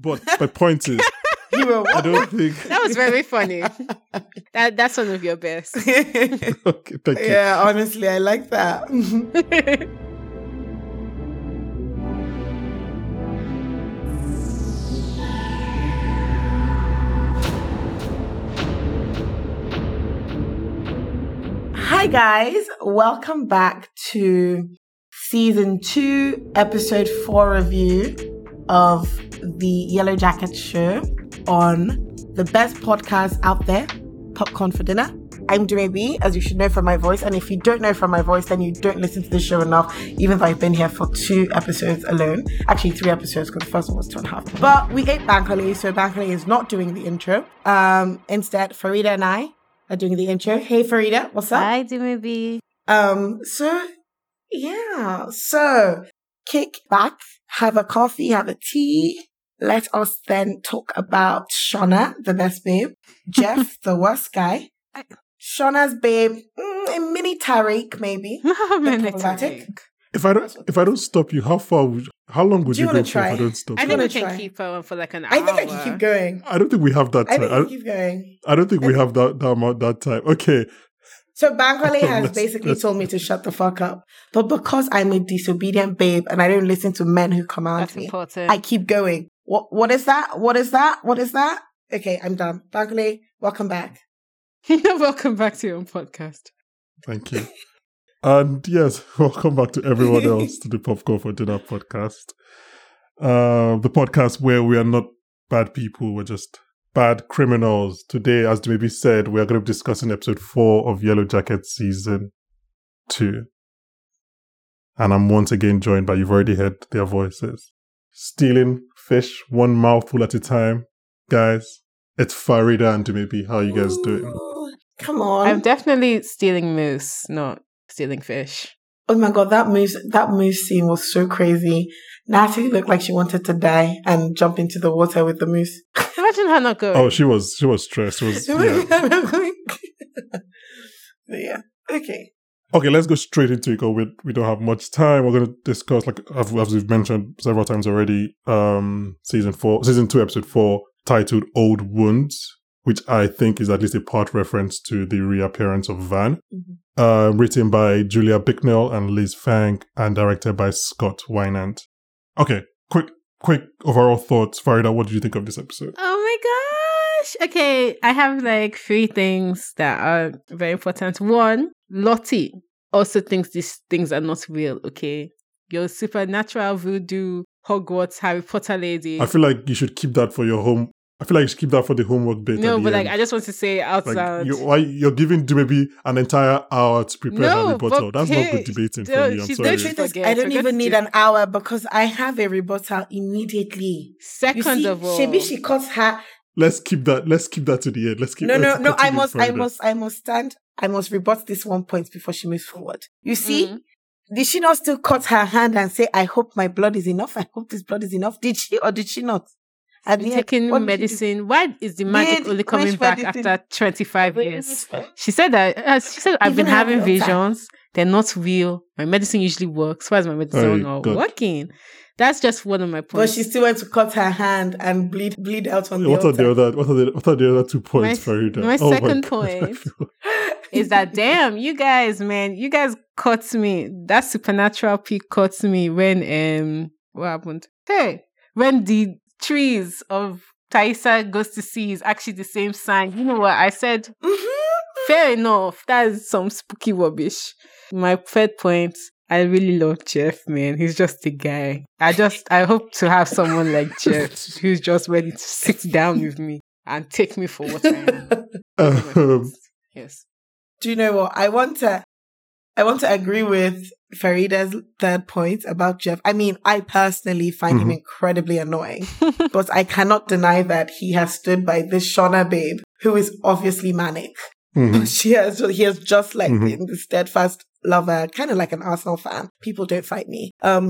But my point is, You were I don't think. That was very funny. that that's one of your best. okay, thank you. yeah, honestly, I like that. Hi, guys. Welcome back to season two, episode four review of the Yellow Jacket Show on the best podcast out there, Popcorn for Dinner. I'm Dumebi, as you should know from my voice. And if you don't know from my voice, then you don't listen to the show enough, even though I've been here for two episodes alone. Actually, three episodes, because the first one was two and a half. But we ate Bankole, so Bankole is not doing the intro. Um, instead, Faridah and I are doing the intro. Hey, Faridah, what's up? Hi, Dumebi. Um, so yeah, so kick back, have a coffee, have a tea. Let us then talk about Shauna, the best babe, Jeff, the worst guy, Shauna's babe, mm, mini Tariq maybe. problematic. If I don't, if I don't stop you, how far? Would, how long would Do you you, go wanna for if try? I don't stop? I you? think we can try? keep on for like an hour. I think I can keep going. I don't think we have that I time. think I, keep going. I don't think we have that that amount that time. Okay, So Bankole has basically told me to shut the fuck up. But because I'm a disobedient babe and I don't listen to men who command That's me, important. I keep going. What what is that? What is that? What is that? Okay, I'm done. Bankole, welcome back. Welcome back to your own podcast. thank you. and yes, welcome back to everyone else to the Popcorn for Dinner podcast. Uh, the podcast where we are not bad people, we're just bad criminals. Today, as Dumebi said, we are going to be discussing episode four of Yellow Jacket season two. And I'm once again joined by, you've already heard their voices. Stealing fish one mouthful at a time. Guys, it's Faridah and Dumebi how are you guys doing? Ooh, Come on. I'm definitely stealing moose, not stealing fish. oh my god, that moose that moose scene was so crazy. Natalie looked like she wanted to die and jump into the water with the moose. Imagine her not going. Oh, she was she was stressed. She was yeah. yeah. Okay. Okay, let's go straight into it because we, we don't have much time. We're going to discuss, like as we've mentioned several times already, um, season four, season two, episode four, titled "Old Wounds," which I think is at least a part reference to the reappearance of Van. Mhm. Uh, written by Julia Bicknell and Liz Phang, and directed by Scott Winant. Okay, quick, quick overall thoughts, Faridah. What did you think of this episode? Oh my gosh. Okay, I have like three things that are very important. One, Lottie also thinks these things are not real, okay? Your supernatural voodoo Hogwarts Harry Potter lady. I feel like you should keep that for your home. I feel like you should keep that for the homework bit. no, at the but like end. I just want to say it out Like loud. you, why you're giving Dumebi an entire hour to prepare No, her rebuttal? but That's not good debating for no, me. I'm sorry. going The to- truth is, Forget, I don't even need an hour because I have a rebuttal immediately. You Second see, of all, maybe she cuts her Let's keep that. Let's keep that to the end. Let's keep. no, no, let's no. I continue must, I must, I must stand. I must rebut this one point before she moves forward. You see, Mhm. did she not still cut her hand and say, "I hope my blood is enough. I hope this blood is enough"? Did she or did she not? At the end, taking what did she do? medicine. Why is the magic Did- only coming back medicine? after 25 years? She said that uh, she said I've Even been having her daughter. visions. They're not real. My medicine usually works. Why is my medicine Oh, not God. working? That's just one of my points. But she still went to cut her hand and bleed, bleed out on the What are altar. the other? What are the? What are the other two points, My- Faridah? my Oh second God, I point feel- is that damn you guys, man, you guys caught me. That supernatural peak caught me when um what happened? Hey, when the trees of Taissa goes to see is actually the same sign. You know what I said? Mhm. Fair enough. That's some spooky rubbish. My third point, I really love Jeff, man. He's just a guy. I just, I hope to have someone like Jeff who's just ready to sit down with me and take me for what I am. Um, yes. Do you know what? I want to I want to agree with Faridah's third point about Jeff. I mean, I personally find him Mhm. incredibly annoying, but I cannot deny that he has stood by this Shauna babe who is obviously manic. mhm. She has he has just like Mhm. been the steadfast lover, kind of like an Arsenal fan. People don't fight me. Um,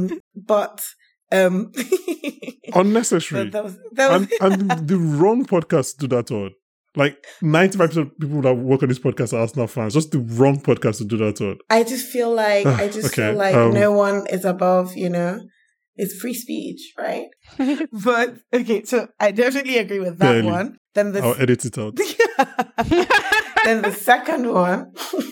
but um, Unnecessary. but that was, that was and, and the wrong podcast to do that on. Like 95% of people that work on this podcast are Arsenal fans. Just the wrong podcast to do that on. I just feel like I just Okay, feel like um, no one is above, you know, It's free speech, right? but okay, so I definitely agree with that Barely. one. Then the I'll edit it out. then the second one.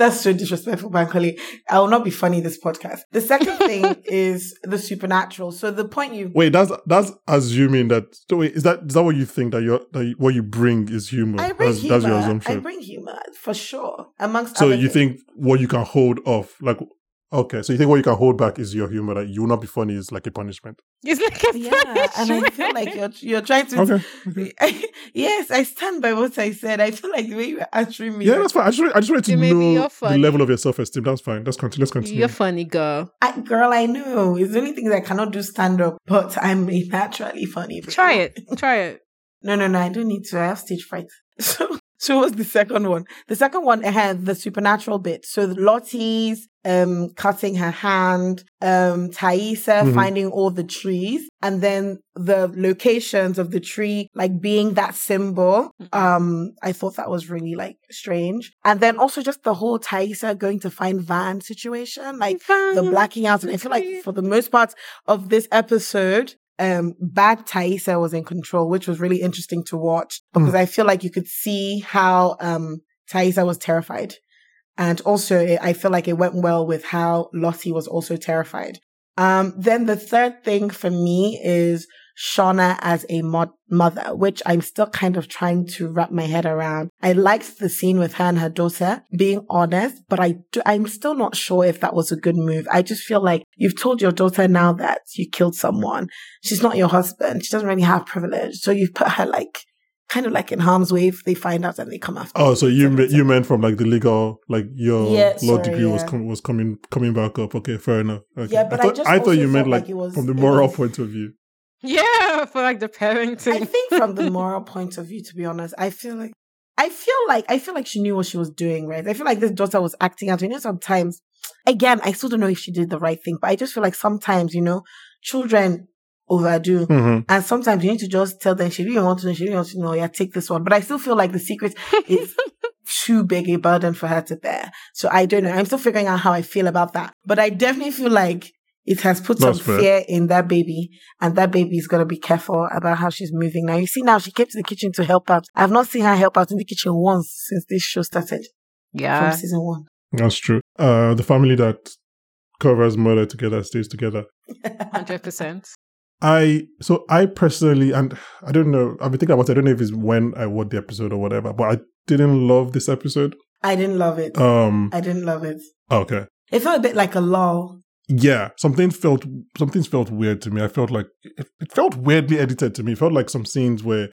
That's so disrespectful, Bankole. I will not be funny this podcast. The second thing is the supernatural. So the point you Wait, that's that's assuming that. So wait, is that is that what you think that you're that what you bring is humor? I bring that's, humor. that's your I bring humor for sure. Amongst so other you things. think what you can hold off, like okay, so you think what you can hold back is your humor. That you will not be funny is like a punishment. It's like a Yeah, and I feel like you're you're trying to. Okay, okay. yes, I stand by what I said. I feel like the way you were answering me. Yeah, that's fine. I just I just wanted to maybe know you're the level of your self esteem. That's fine. That's continue. Let's continue. You're funny, girl. I, girl, I know. It's the only thing that I cannot do stand up, but I'm a naturally funny. Try it. Try it. No, no, no. I don't need to. I have stage fright. So, so what's the second one? The second one had the supernatural bit. So Lottie's um cutting her hand, um Taissa Mhm. finding all the trees, and then the locations of the tree like being that symbol. Um, I thought that was really like strange. And then also just the whole Taissa going to find Van situation, like the blacking out. And I feel like for the most part of this episode, um, bad Taissa was in control, which was really interesting to watch because I feel like you could see how, um, Taissa was terrified. And also it- I feel like it went well with how Lottie was also terrified. Um, then the third thing for me is Shauna as a mod- mother, which I'm still kind of trying to wrap my head around. I liked the scene with her and her daughter being honest, but I do, I'm still not sure if that was a good move. I just feel like you've told your daughter now that you killed someone. She's not your husband. She doesn't really have privilege. So you've put her like, kind of like in harm's way if they find out and they come after. Oh, so you me- you meant from like the legal, like your Yeah, law sorry, degree was com- was coming coming back up. Okay, fair enough. Okay. Yeah, but I thought, just thought you meant like, like was- from the moral was- point of view. Yeah, for like the parenting. I think from the moral point of view, to be honest, I feel like I feel like I feel like she knew what she was doing, right? I feel like this daughter was acting out. You know, sometimes again, I still don't know if she did the right thing, but I just feel like sometimes, you know, children overdo. hmm And sometimes you need to just tell them, she really want to know, she really wants to know, yeah, take this one. But I still feel like the secret is too big a burden for her to bear. So I don't know. I'm still figuring out how I feel about that. But I definitely feel like it has put That's some fair. fear in that baby, and that baby is gonna be careful about how she's moving. Now you see now she came to the kitchen to help out. I've not seen her help out in the kitchen once since this show started yeah. from season one. That's true. Uh, the family that covers murder together stays together. 100%. I so I personally and I don't know. I've been thinking about. It, I don't know if it's when I watched the episode or whatever, but I didn't love this episode. I didn't love it. Um. I didn't love it. Okay. It felt a bit like a lull. Yeah, something felt something felt weird to me. I felt like it, it felt weirdly edited to me. It felt like some scenes were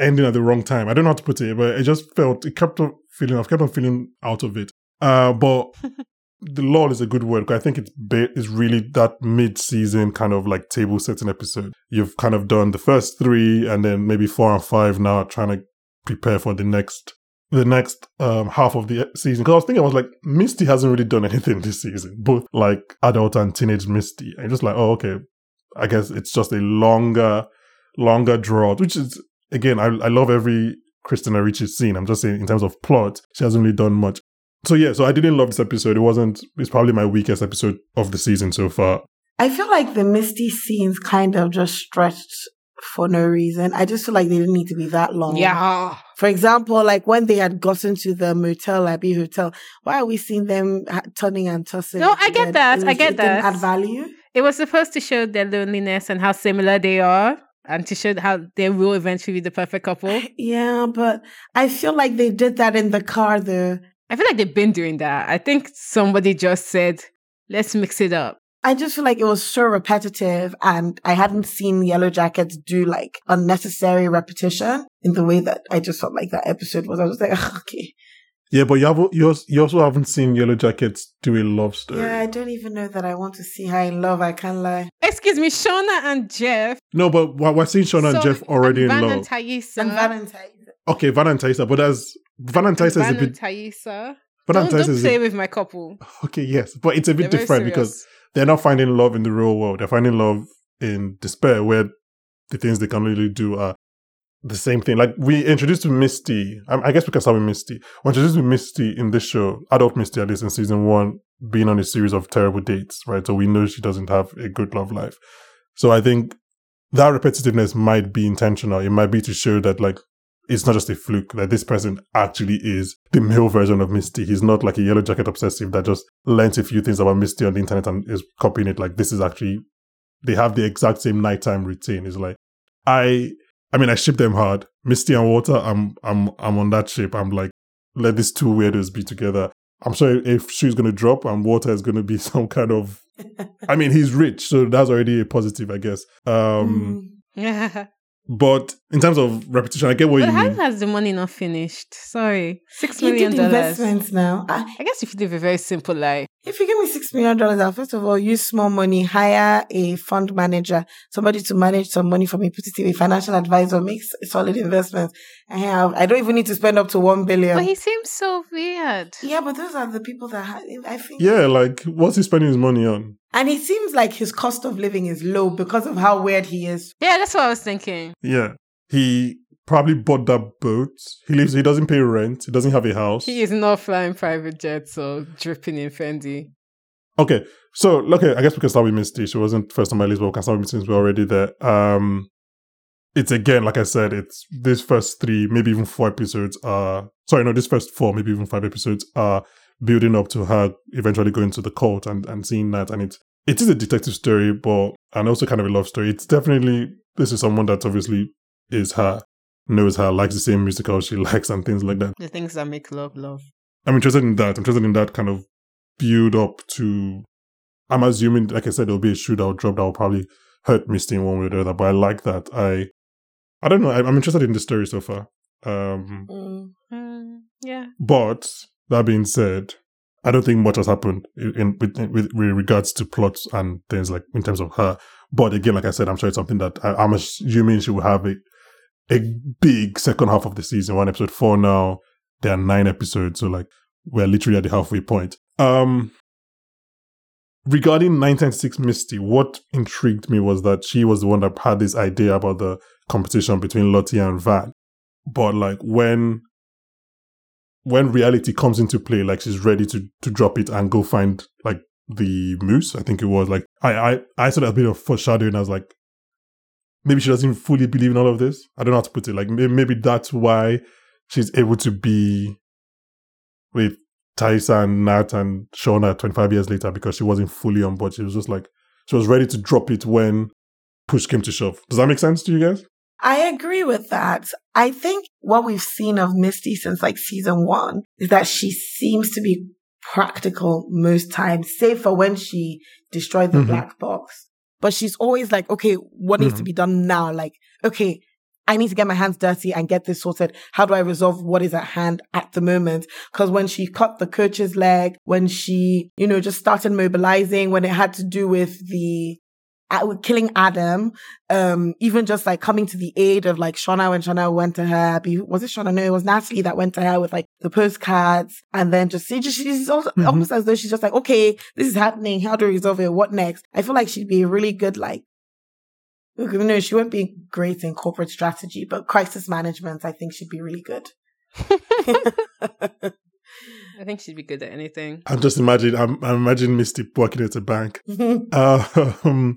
ending at the wrong time. I don't know how to put it, but it just felt it kept on feeling. I've kept on feeling out of it. Uh, but the lull is a good word because I think it's ba- is really that mid-season kind of like table setting episode. You've kind of done the first three, and then maybe four and five now, trying to prepare for the next the next um, half of the season. Because I was thinking, I was like, Misty hasn't really done anything this season, both like adult and teenage Misty. And just like, oh, okay, I guess it's just a longer, longer draw, which is again, I I love every Christina Ricci scene. I'm just saying in terms of plot, she hasn't really done much. So yeah, so I didn't love this episode. It wasn't. It's probably my weakest episode of the season so far. I feel like the Misty scenes kind of just stretched for no reason. I just feel like they didn't need to be that long. Yeah. For example, like when they had gotten to the motel, Abbey Hotel, why are we seeing them turning and tossing? No, I get that. it I get that. Add value. It was supposed to show their loneliness and how similar they are and to show how they will eventually be the perfect couple. Yeah, but I feel like they did that in the car though. I feel like they've been doing that. I think somebody just said, let's mix it up. I just feel like it was so repetitive and I hadn't seen Yellowjackets do like unnecessary repetition in the way that I just felt like that episode was. I was like, "Ugh, okay. Yeah, but you have you also, haven't seen Yellowjackets do a love story. Yeah, I don't even know that I want to see her in love. I can't lie. Excuse me, Shauna and Jeff. No, but we're we're seeing Shauna and Jeff already and in Van love. and Taissa. And Valentine. Okay, Van and Taissa, but that's Van and Taissa is a Van and bit. Taissa. Van and Don't, Taissa don't is play a, with my couple. okay, yes, but it's a bit They're different because serious. They're not finding love in the real world. They're finding love in despair, where the things they can really do are the same thing. Like we introduced Misty. I, guess we can start with Misty. We introduced Misty in this show, adult Misty at least in season one, being on a series of terrible dates, right? So we know she doesn't have a good love life. So I think that repetitiveness might be intentional. It might be to show that like it's not just a fluke that this person actually is the male version of Misty. He's not like a yellow jacket obsessive that just learns a few things about Misty on the internet and is copying it. Like this is actually they have the exact same nighttime routine. It's like I I mean I ship them hard. Misty and Walter, I'm I'm I'm on that ship. I'm like, let these two weirdos be together. I'm sure if she's gonna drop and Walter is gonna be some kind of I mean he's rich, so that's already a positive, I guess. Um Mm. but in terms of repetition, I get what but you how mean. has the money not finished? Sorry, six He million did dollars. investments now. I, I guess if you live a very simple life, If you give me six million dollars, I'll first of all use small money, hire a fund manager, somebody to manage some money for me, put it in a financial advisor, make solid investments. I have, I don't even need to spend up to one billion. but he seems so weird. yeah, but those are the people that ha- I think. Yeah, like what's he spending his money on? And it seems like his cost of living is low because of how weird he is. Yeah, that's what I was thinking. Yeah. He probably bought that boat. He lives he doesn't pay rent. He doesn't have a house. He is not flying private jets or dripping in Fendi. Okay. So okay, I guess we can start with Misty. She wasn't first on my list, but we can start with Misty since we're already there. Um it's again, like I said, it's these first three, maybe even four episodes are sorry, no, this first four, maybe even five episodes are building up to her eventually going to the court and, and seeing that. And it's it is a detective story, but and also kind of a love story. It's definitely this is someone that's obviously is her, knows her, likes the same musical she likes and things like that. The things that make love, love. I'm interested in that. I'm interested in that kind of build up to. I'm assuming, like I said, there'll be a shoe that will drop that will probably hurt Misty in one way or the other. But I like that. I, I don't know. I'm interested in the story so far. Um, Mm. Mm, yeah. but that being said, I don't think much has happened in, in with, with, with regards to plots and things like in terms of her. But again, like I said, I'm sure it's something that I, I'm assuming she will have a a big second half of the season. One episode four now. There are nine episodes, so like we're literally at the halfway point. Um, regarding 1996 Misty, what intrigued me was that she was the one that had this idea about the competition between Lottie and Van. But like when when reality comes into play, like she's ready to to drop it and go find like the moose. I think it was like I I I saw that a bit of foreshadowing. I was like, maybe she doesn't fully believe in all of this. I don't know how to put it. Like maybe, that's why she's able to be with Taissa and Nat and Shauna 25 years later because she wasn't fully on board. She was just like she was ready to drop it when push came to shove. Does that make sense to you guys? I agree with that. I think what we've seen of Misty since like season one is that she seems to be practical most times, save for when she destroyed the Mhm. black box. But she's always like, okay, what needs to Mhm. be done now? Like, okay, I need to get my hands dirty and get this sorted. How do I resolve what is at hand at the moment? Because when she cut the coach's leg, when she, you know, just started mobilizing, when it had to do with the killing Adam, um, even just like coming to the aid of like Shauna when Shauna went to her, was it Shauna? No, it was Natalie that went to her with like the postcards and then just, she just she's also, Mhm. almost as though she's just like, okay, this is happening. How do we resolve it? What next? I feel like she'd be a really good like, look, you know, she won't be great in corporate strategy, but crisis management, I think she'd be really good. I think she'd be good at anything. I'm just imagining I'm, I'm imagining Misty working at a bank. Um,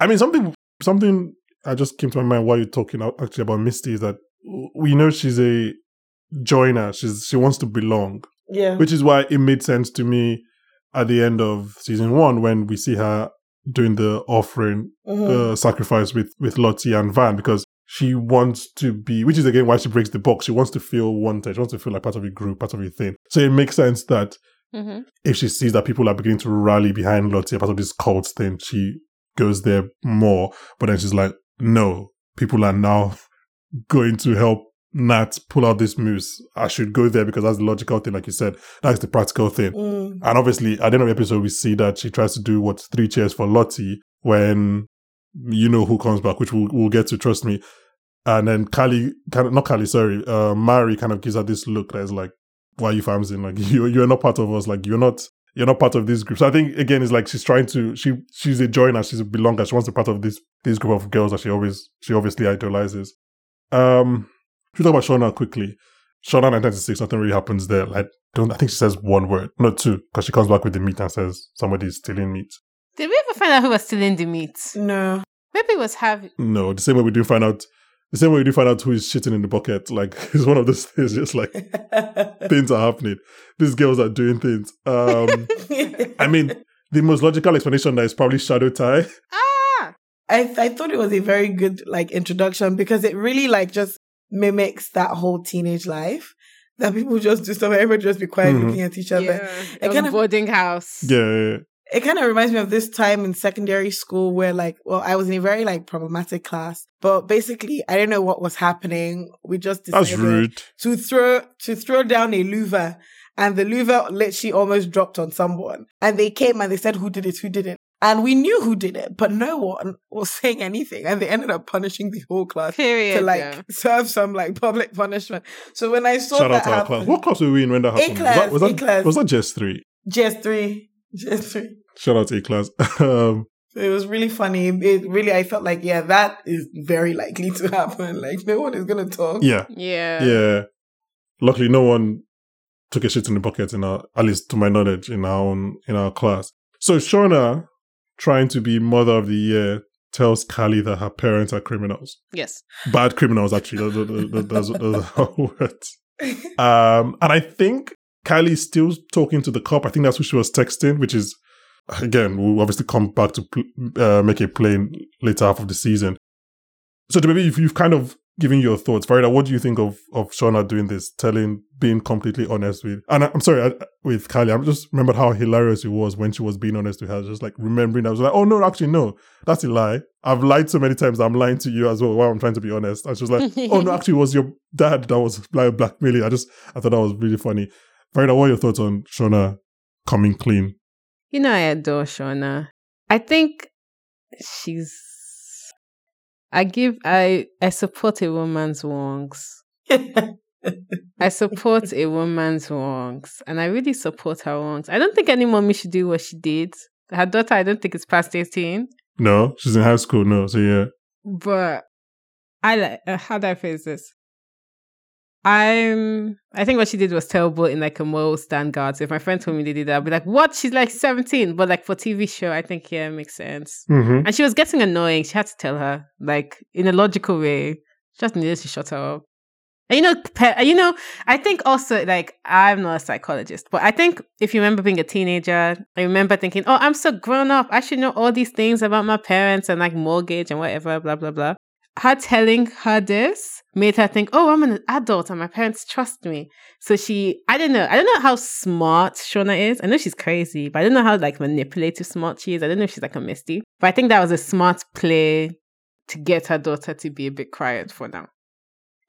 I mean, something something I just came to my mind while you're talking actually about Misty is that we know she's a joiner. She's she wants to belong, yeah. which is why it made sense to me at the end of season one when we see her doing the offering Mhm. uh, sacrifice with with Lottie and Van because she wants to be, which is again why she breaks the box. She wants to feel wanted. She wants to feel like part of a group, part of a thing. So it makes sense that Mm-hmm. if she sees that people are beginning to rally behind Lottie, part of this cult thing, she goes there more. But then she's like, no, people are now going to help Nat pull out this moose. I should go there because that's the logical thing, like you said. That's the practical thing. Mm. And obviously, at the end of the episode, we see that she tries to do what three cheers for Lottie when you know who comes back, which we'll, we'll get to, trust me. And then Kali, kind of, not Kali, sorry, uh, Mari kind of gives her this look that is like, why are you famsing? Like, you, you're not part of us. Like, you're not, you're not part of this group. So I think, again, it's like she's trying to, she, she's a joiner. She's a belonger. She wants to be part of this, this group of girls that she always, she obviously idolizes. Um, should we talk about Shauna quickly? Shauna 1996, nothing really happens there. Like, don't I think she says one word, not two, because she comes back with the meat and says somebody's stealing meat. Did we ever find out who was stealing the meat? No. Maybe it was Harvey. No, the same way we do find out. The same way we do find out who is shitting in the bucket. Like it's one of those things. Just like things are happening. These girls are doing things. Um, I mean, the most logical explanation that is probably shadow tie. Ah! I I thought it was a very good like introduction because it really like just mimics that whole teenage life that people just do stuff. Everybody just be quiet Mhm. looking at each other. Yeah. It It was kind a of- boarding house. Yeah, yeah, yeah. It kind of reminds me of this time in secondary school where like, well, I was in a very like problematic class, but basically I didn't know what was happening. We just that's decided rude. to throw to throw down a louver and the louver literally almost dropped on someone and they came and they said who did it who did it and we knew who did it but no one was saying anything and they ended up punishing the whole class Period. to like yeah. serve some like public punishment so when i saw Shout that out to our happen class. What class were we in when that A happened? class, was that, A was class. that, was that just three? Gs3 gs3 Shout out to A class. um, it was really funny it really i felt like yeah that is very likely to happen like no one is gonna talk yeah, Yeah. yeah. Luckily, no one took a shit in the bucket in our, at least to my knowledge, in our own, in our class. So Shauna, trying to be mother of the year, tells Callie that her parents are criminals. Yes. Bad criminals, actually. Those, those, those, those, those are words. Um, and I think Kylie's still talking to the cop. I think that's who she was texting, which is, again, we'll obviously come back to pl- uh, make it plain later half of the season. So, maybe if you've kind of given your thoughts, Faridah, what do you think of, of Shauna doing this, telling, being completely honest with, and I- I'm sorry, I, with Kylie, I just remembered how hilarious it was when she was being honest with her, just like remembering, I was like, oh no, actually, no, that's a lie. I've lied so many times, I'm lying to you as well while I'm trying to be honest. And she was like, oh no, actually, it was your dad that was like blackmailing. I just, I thought that was really funny. Faridah, what are your thoughts on Shauna coming clean? You know, I adore Shauna. I think she's. I give. I I support a woman's wrongs. I support a woman's wrongs, and I really support her wrongs. I don't think any mommy should do what she did. Her daughter, I don't think it's past eighteen, No, she's in high school. No, so yeah. but I like. Uh, how do I phrase this? I'm. I think what she did was terrible in like a moral standard. So if my friend told me they did that, I'd be like, "What? She's like 17." But like for TV show, I think yeah, it makes sense. Mm-hmm. And she was getting annoying. She had to tell her, like, in a logical way. She just needed to shut her up. And you know, pe- you know, I think also, like, I'm not a psychologist, but I think if you remember being a teenager, I remember thinking, oh, I'm so grown up. I should know all these things about my parents and like mortgage and whatever, blah, blah, blah. Her telling her this made her think, oh, I'm an adult and my parents trust me. So she, I don't know, I don't know how smart Shauna is. I know she's crazy, but I don't know how like manipulative smart she is. I don't know if she's like a misty, but I think that was a smart play to get her daughter to be a bit quiet for now.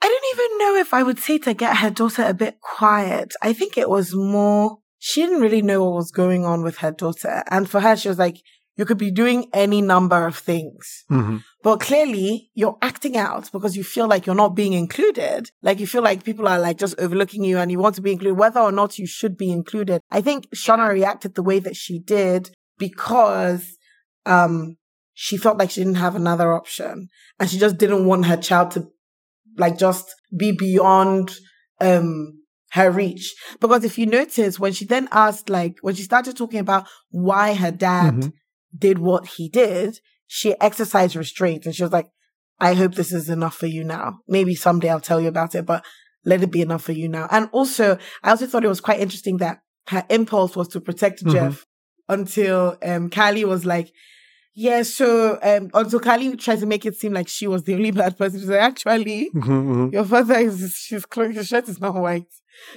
I don't even know if I would say to get her daughter a bit quiet. I think it was more, she didn't really know what was going on with her daughter. And for her, she was like, you could be doing any number of things. Mm-hmm. But clearly you're acting out because you feel like you're not being included. Like you feel like people are like just overlooking you and you want to be included, whether or not you should be included. I think Shauna reacted the way that she did because, um, she felt like she didn't have another option and she just didn't want her child to like just be beyond, um, her reach. Because if you notice when she then asked, like, when she started talking about why her dad Mhm. Did what he did, she exercised restraint and she was like, I hope this is enough for you now. Maybe someday I'll tell you about it, but let it be enough for you now. And also, I also thought it was quite interesting that her impulse was to protect Mhm. Jeff until um Kylie was like, yeah, so um until Kylie tried to make it seem like she was the only bad person. She's like, actually, Mm-hmm. your father is his clothes, his shirt is not white.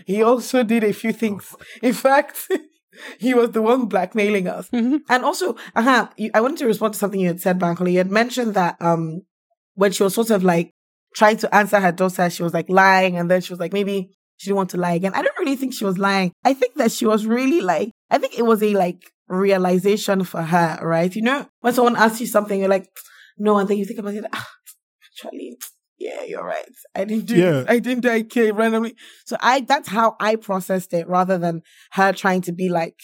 He also did a few things. In fact, he was the one blackmailing us. And also, uh-huh, I wanted to respond to something you had said, Bankole. You had mentioned that um when she was sort of like trying to answer her daughter, she was like lying, and then she was like, maybe she didn't want to lie again. I don't really think she was lying. I think that she was really like, I think it was a like realization for her, right? You know, when someone asks you something, you're like, no, and then you think about it, ah, actually, yeah, you're right. I didn't do Yeah. I didn't do it randomly. So I that's how I processed it rather than her trying to be like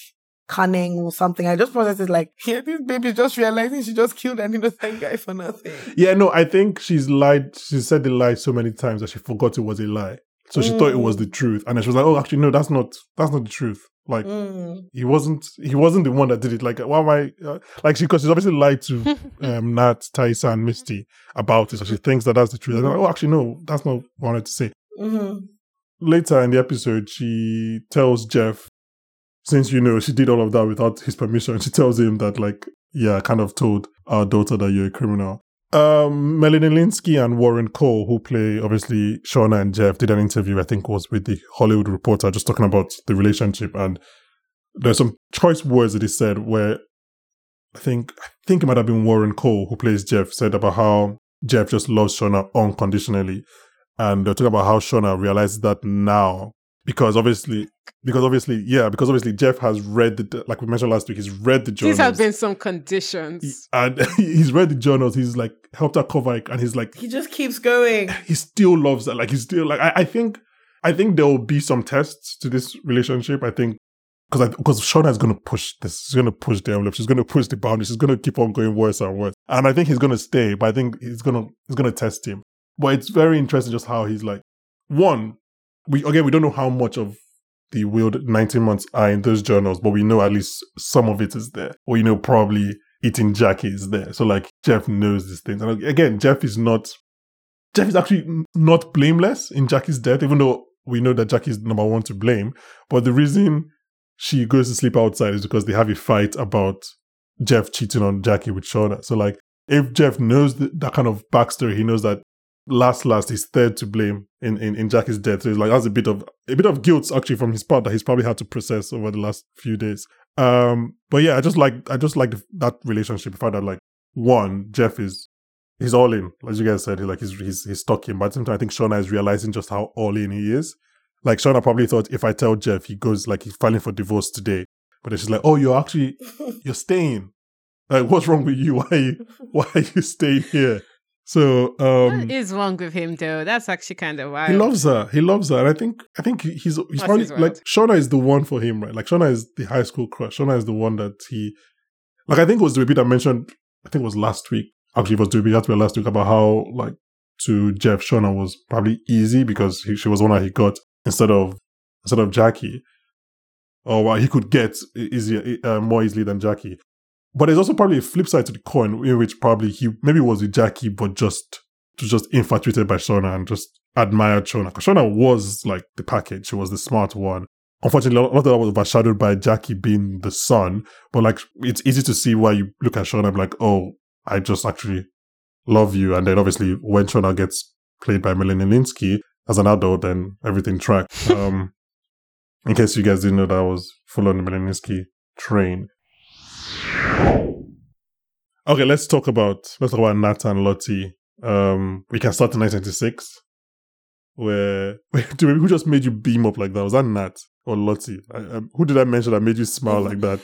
cunning or something. I just processed it like, yeah, this baby's just realizing she just killed an innocent guy for nothing. Yeah, no, I think she's lied. She said the lie so many times that she forgot it was a lie. So she thought it Mm. was the truth, and then she was like, "Oh, actually, no, that's not that's not the truth. Like, Mm. he wasn't he wasn't the one that did it. Like, why am I uh, like she because she's obviously lied to um, Nat, Taissa, and Misty about it, so she thinks that that's the truth. And like, oh, actually, no, that's not what I wanted to say. Mhm. Later in the episode, she tells Jeff, since you know she did all of that without his permission, she tells him that like, yeah, I kind of told our daughter that you're a criminal. Um, Melanie Lynskey and Warren Kole, who play obviously Shauna and Jeff, did an interview. I think was with the Hollywood Reporter, just talking about the relationship. And there's some choice words that he said where I think I think it might have been Warren Kole who plays Jeff said about how Jeff just loves Shauna unconditionally, and they're talking about how Shauna realizes that now because obviously because obviously yeah because obviously Jeff has read the like we mentioned last week he's read the journals These have been some conditions. and he's read the journals he's like helped her cover it and he's like He just keeps going. he still loves her like he's still like I, I think I think there will be some tests to this relationship I think because because Shauna is going to push this she's going to push the envelope she's going to push the boundaries she's going to keep on going worse and worse and I think he's going to stay but I think he's going to he's going to test him but it's very interesting just how he's like one we again we don't know how much of the willed 19 months are in those journals but we know at least some of it is there. Or you know probably eating Jackie is there. So like Jeff knows these things. And again Jeff is not Jeff is actually not blameless in Jackie's death even though we know that Jackie's number one to blame. But the reason she goes to sleep outside is because they have a fight about Jeff cheating on Jackie with Shauna. So like if Jeff knows th- that kind of backstory he knows that last last he's third to blame in, in, in Jackie's death. So it's like that's a bit of a bit of guilt actually from his part that he's probably had to process over the last few days. Um, but yeah, I just like I just like that relationship. The fact that like one Jeff is he's all in, as you guys said. He like he's he's he's stuck in, but at the same time, I think Shauna is realizing just how all in he is. Like Shauna probably thought if I tell Jeff, he goes like he's filing for divorce today. But then she's like, oh, you're actually you're staying. Like, what's wrong with you? Why are you why are you staying here? So um what is wrong with him though? That's actually kind of wild. he loves her. He loves her, and I think I think he's he's probably like Shauna is the one for him, right? Like Shauna is the high school crush. Shauna is the one that he like. I think it was the bit I mentioned. I think it was last week. Actually, it was the that we last week about how like to Jeff Shauna was probably easy because he, she was the one that he got instead of instead of Jackie, or well, he could get easier uh, more easily than Jackie. But there's also probably a flip side to the coin in which probably he maybe was with Jackie, but just just infatuated by Shauna and just admired Shauna. Because Shauna was like the package. She was the smart one. Unfortunately, a lot of that was overshadowed by Jackie being the sun. But like, it's easy to see why you look at Shauna and be like, oh, I just actually love you. And then obviously when Shauna gets played by Melanie Lynskey as an adult, then everything tracked. um, in case you guys didn't know that I was full on the Melanie Lynskey train. Okay, let's talk about let's talk about Nat and Lottie. Um, we can start in 1996, where wait, dude, who just made you beam up like that? Was that Nat or Lottie? I, um, who did I mention that made you smile like that?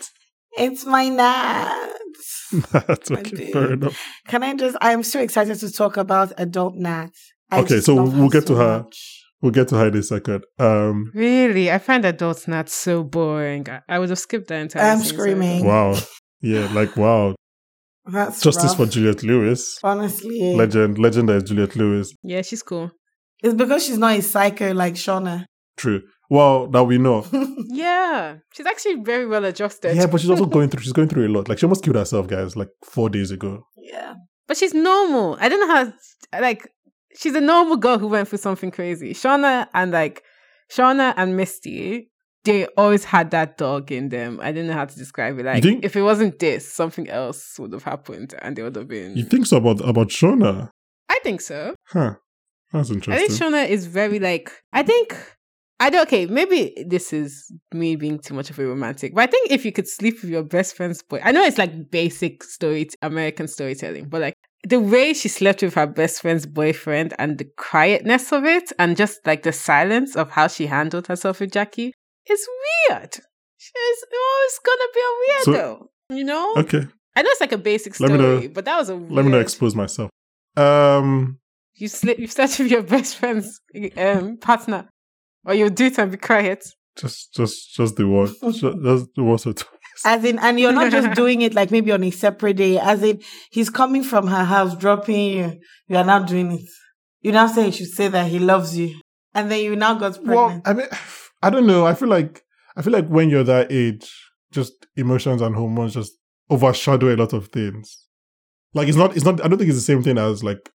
It's my Nat. Nat. Okay, fair enough. Can I just? I'm so excited to talk about adult Nat. I Okay, so we'll get so to her. much. We'll get to her in a second. Um, Really, I find adults not so boring. I, I would have skipped that entire. I'm scene, so- screaming. wow, yeah, like wow, That's justice rough. for Juliette Lewis, Honestly, legend, legend that is Juliette Lewis. Yeah, she's cool. it's because she's not a psycho like Shauna. True. Well, that we know. Yeah, she's actually very well adjusted. Yeah, but she's also going through. She's going through a lot. Like she almost killed herself, guys. Like four days ago. yeah. But she's normal. I don't know how like she's a normal girl who went through something crazy. Shauna and like Shauna and Misty, they always had that dog in them. I don't know how to describe it. Like think- if it wasn't this, something else would have happened and they would have been You think so about about Shauna? I think so. Huh. That's interesting. I think Shauna is very like I think I don't okay, maybe this is me being too much of a romantic, but I think if you could sleep with your best friend's boy, I know it's like basic story American storytelling, but like the way she slept with her best friend's boyfriend and the quietness of it and just like the silence of how she handled herself with Jackie is weird. She's always gonna be a So- weirdo. you know? okay. I know it's like a basic Let story, me know- but that was a Let me not expose myself. Um. you sleep you slept with your best friend's um, partner, or you do it and be quiet. Just, just, just the one. just, just the one. or two. As in, and you're not just doing it like maybe on a separate day. As in, he's coming from her house, dropping you. You are not doing it. You now say he should say that he loves you. And then you now got pregnant. Well. I mean, I don't know. I feel like I feel like when you're that age, just emotions and hormones just overshadow a lot of things. Like it's not. It's not. I don't think it's the same thing as like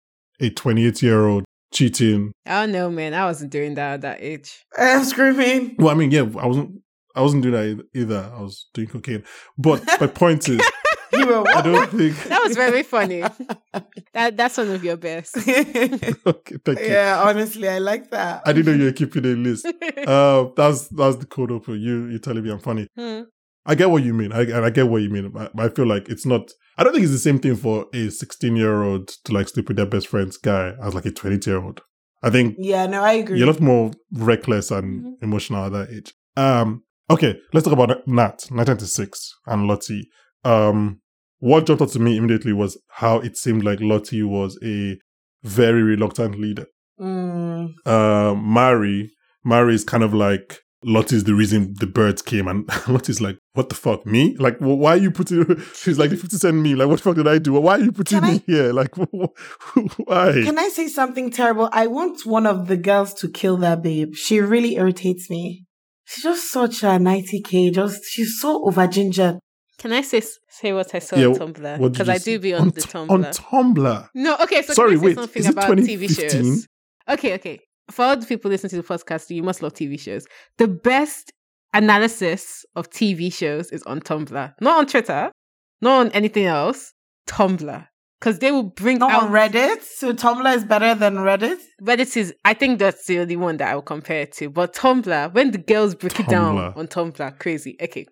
a 28 year old cheating. I don't know, man. I wasn't doing that at that age. Eh, I'm screaming. Well, I mean, yeah, I wasn't. I wasn't doing that either. I was doing cocaine. But my point is, You were I don't think. That was very funny. that that's one of your best. okay, thank you. yeah, honestly, I like that. I didn't know you were keeping a list. Uh, that's that's the code open. You you telling me I'm funny. Hmm. I get what you mean. I and I get what you mean. But I feel like it's not. I don't think it's the same thing for a 16 year old to like sleep with their best friend's guy as like a 20 year old. I think yeah, no, I agree. you're a lot more reckless and Mhm. emotional at that age. Um. Okay, let's talk about Nat 1996 and Lottie. Um, what jumped out to me immediately was how it seemed like Lottie was a very reluctant leader Mm, uh, Mari, Mari is kind of like Lottie's the reason the birds came, and Lottie's like, "What the fuck, me? Like, wh- why are you putting?" She's like, "The fifty cent me. Like, what the fuck did I do? Why are you putting Can me I- here? Like, why?" Can I say something terrible? I want one of the girls to kill that babe. She really irritates me. She's just such a 90k. Just she's so over gingered. Can I say say what I saw Yeah, on Tumblr? Because I do be on on, the Tumblr. On Tumblr. no, okay. So Sorry, can I say wait, something is it about TV 2015? shows? Okay, okay. For all the people listening to the podcast, you must love TV shows. The best analysis of TV shows is on Tumblr, not on Twitter, not on anything else. Tumblr, because they will bring Not out on Reddit. So Tumblr is better than Reddit. Reddit is, I think that's the only one that I will compare it to. But Tumblr, when the girls break it down on Tumblr, crazy. Okay.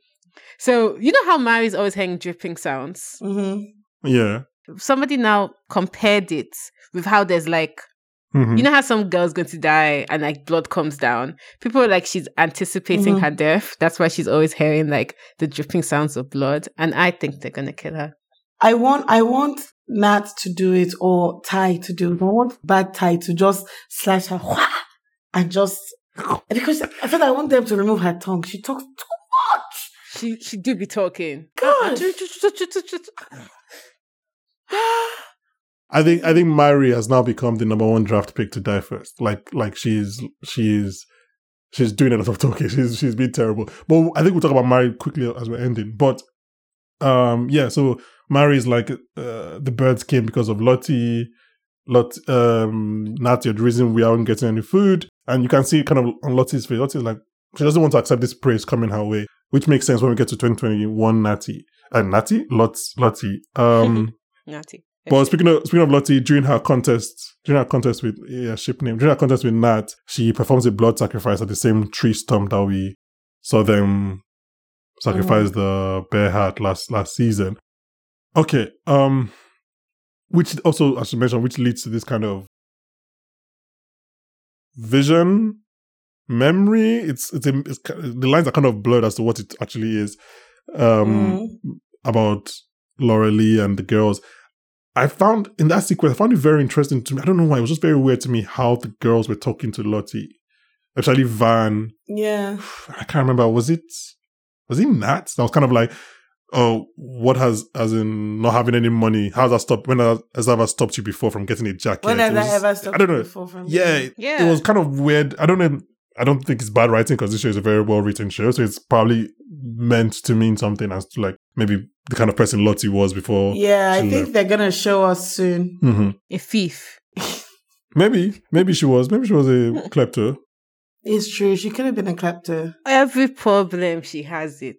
So, you know how Mari's always hearing dripping sounds? hmm Yeah. Somebody now compared it with how there's like, Mhm. you know how some girl's going to die and like blood comes down? People are like, she's anticipating Mhm. her death. That's why she's always hearing like the dripping sounds of blood. And I think they're going to kill her. I want I want Nat to do it or Ty to do it. I want bad Ty to just slash her and just because I feel like I want them to remove her tongue. She talks too much. She, she do be talking. Gosh. I think I think Mari has now become the number one draft pick to die first. Like like she's she's she's doing a lot of talking. She's she's been terrible. But I think we'll talk about Mari quickly as we're ending. But um yeah, so Mari is like uh, the birds came because of Lottie. Lot um Nat, you're the reason we aren't getting any food. And you can see kind of on Lottie's face, Lottie's like she doesn't want to accept this praise coming her way, which makes sense when we get to 2021 Natty. Uh, Natty? Lot Lottie. Um Naughty. but speaking of speaking of Lottie, during her contest, during her contest with yeah, ship name, during her contest with Nat, she performs a blood sacrifice at the same tree stump that we saw them sacrifice the bear hat last last season. Okay, um, which also, as you mentioned, which leads to this kind of vision, memory. It's it's, a, it's the lines are kind of blurred as to what it actually is. Um, Mm. about Laura Lee and the girls. I found in that sequence, I found it very interesting to me. I don't know why. It was just very weird to me how the girls were talking to Lottie. Especially Van. Yeah. I can't remember. Was it was it Nat? That was kind of like, oh, what has as in not having any money? How's that stopped? When has that ever stopped you before from getting a jacket? When has that ever stopped I don't you know. before from Yeah, Yeah. it was kind of weird. I don't know. I don't think it's bad writing because this show is a very well written show, so it's probably meant to mean something as to like maybe the kind of person Lottie was before. Yeah, I think left. they're gonna show us soon. hmm A thief. Maybe, maybe she was. Maybe she was a klepto. It's true. She could have been a klepto. Every problem she has it.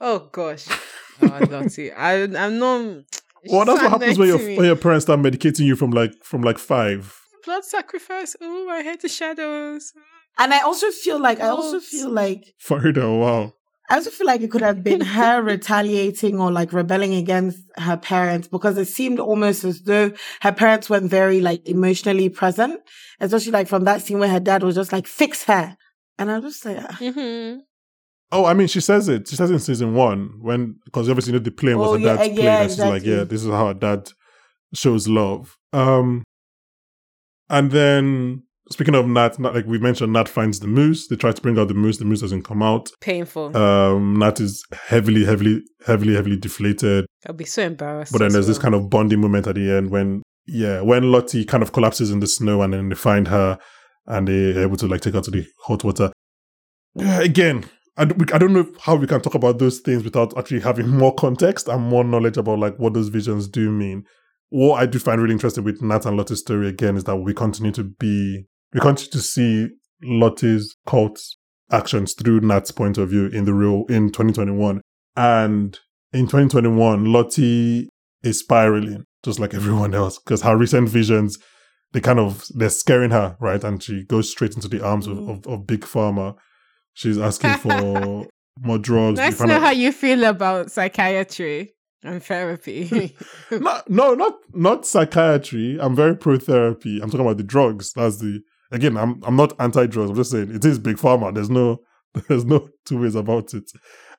Oh gosh. Oh, Lottie. I I'm not Well, that's what happens when your your when your parents start medicating you from like from like five. blood sacrifice. Oh, I hate the shadows. And I also feel like I also feel like Faridah, wow. I also feel like it could have been her retaliating or like rebelling against her parents because it seemed almost as though her parents weren't very like emotionally present, especially like from that scene where her dad was just like, fix her. And I was just like, ah. Mm-hmm. Oh, I mean, she says it. She says it in season one when because obviously you know the plane was Oh, her yeah, dad's yeah, plane, and she's like, yeah, this is how her dad shows love. Um, and then speaking of Nat, Nat, like we mentioned, Nat finds the moose. They try to bring out the moose. The moose doesn't come out. Painful. Um, Nat is heavily, heavily, heavily, heavily deflated. I'll be so embarrassed. But then there's this kind of bonding moment at the end when, yeah, when Lottie kind of collapses in the snow and then they find her and they're able to like take her to the hot water. Yeah, again, I, don't- I don't know how we can talk about those things without actually having more context and more knowledge about like what those visions do mean. What I do find really interesting with Nat and Lottie's story again is that we continue to be, we continue to see Lottie's cult actions through Nat's point of view in the real, in 2021. And in 2021, Lottie is spiraling just like everyone else because her recent visions, they kind of, they're scaring her, right? And she goes straight into the arms of, Mhm. of, of Big Pharma. She's asking for more drugs. Let's know out- how you feel about psychiatry and therapy. no, no, not not psychiatry. I'm very pro therapy. I'm talking about the drugs. That's the again. I'm I'm not anti drugs. I'm just saying it is big pharma. There's no there's no two ways about it.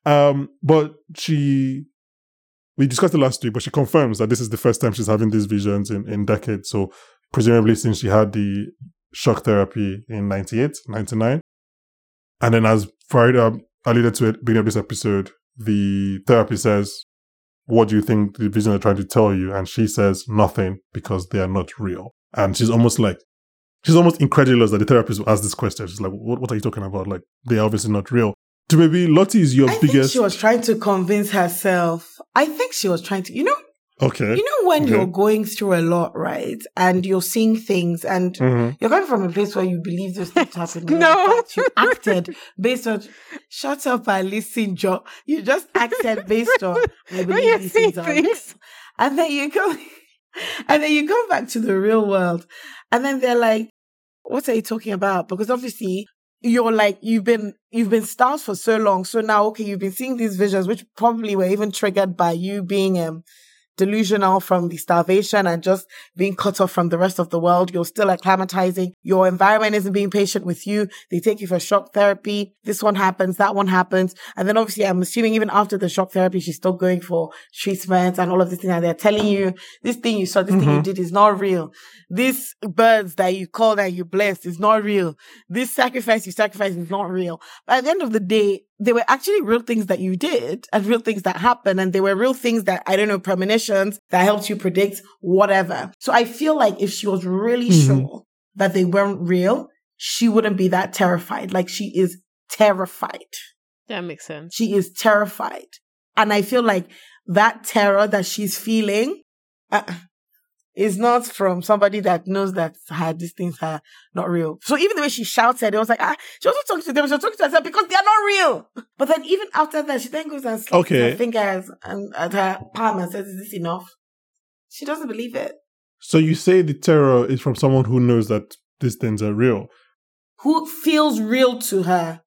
Um, but she we discussed it last week, but she confirms that this is the first time she's having these visions in in decades. So presumably since she had the shock therapy in 98, 99. and then as Faridah alluded to the beginning of this episode, the therapist says what do you think the vision are trying to tell you? And she says nothing because they are not real. And she's almost like, she's almost incredulous that the therapist will ask this question. She's like, what, what are you talking about? Like, they're obviously not real. To maybe Lottie is your I think biggest. she was trying to convince herself. I think she was trying to, you know, okay. you know when Okay. you're going through a lot, right? And you're seeing things and Mhm. you're coming from a place where you believe those things happen. when in No. fact You acted based on shut up and listen, Joe. You just acted based on I believe these things things, And then you go and then you come back to the real world. And then they're like, what are you talking about? Because obviously you're like you've been you've been starved for so long. So now okay, you've been seeing these visions, which probably were even triggered by you being um delusional from the starvation and just being cut off from the rest of the world. You're still acclimatizing. Your environment isn't being patient with you. They take you for shock therapy. This one happens, that one happens. And then obviously I'm assuming even after the shock therapy, she's still going for treatments and all of this thing. And they're telling you this thing you saw, this thing you Mhm. did is not real. These birds that you called and you blessed is not real. This sacrifice you sacrificed is not real. But at the end of the day, they were actually real things that you did and real things that happened. And they were real things that, I don't know, premonitions that helped you predict whatever. So I feel like if she was really Mhm. sure that they weren't real, she wouldn't be that terrified. Like she is terrified. that makes sense. She is terrified. And I feel like that terror that she's feeling uh, is not from somebody that knows that her, these things are not real. So even the way she shouted, it was like, ah, she also talking to them, she was talking to herself because they are not real. But then even after that, she then goes and slaps Okay. her fingers and at her palm and says, is this enough? She doesn't believe it. So you say the terror is from someone who knows that these things are real. Who feels real to her?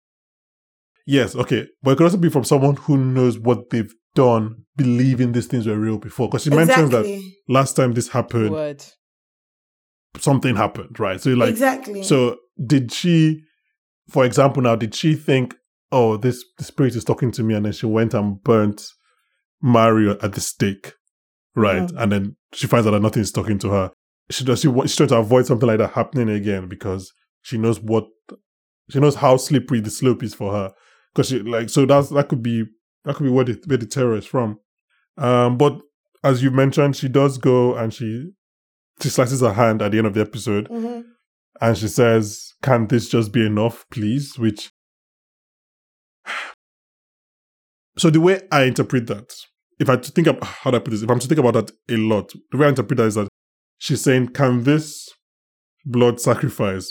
Yes, okay. But it could also be from someone who knows what they've done, believing these things were real before. Because she mentions that last time this happened, Word. something happened, right? So like exactly. So did she, for example, now did she think, oh, this the spirit is talking to me, and then she went and burnt Mario at the stake, right? Mhm. And then she finds out that nothing is talking to her. She does she she's trying to avoid something like that happening again because she knows what she knows how slippery the slope is for her. Because she like so that's that could be that could be where the where the terror is from. Um, but as you mentioned, she does go and she she slices her hand at the end of the episode Mhm. and she says, Can this just be enough, please? Which. So the way I interpret that, if I to think of how do I put this, if I'm to think about that a lot, the way I interpret that is that she's saying, Can this blood sacrifice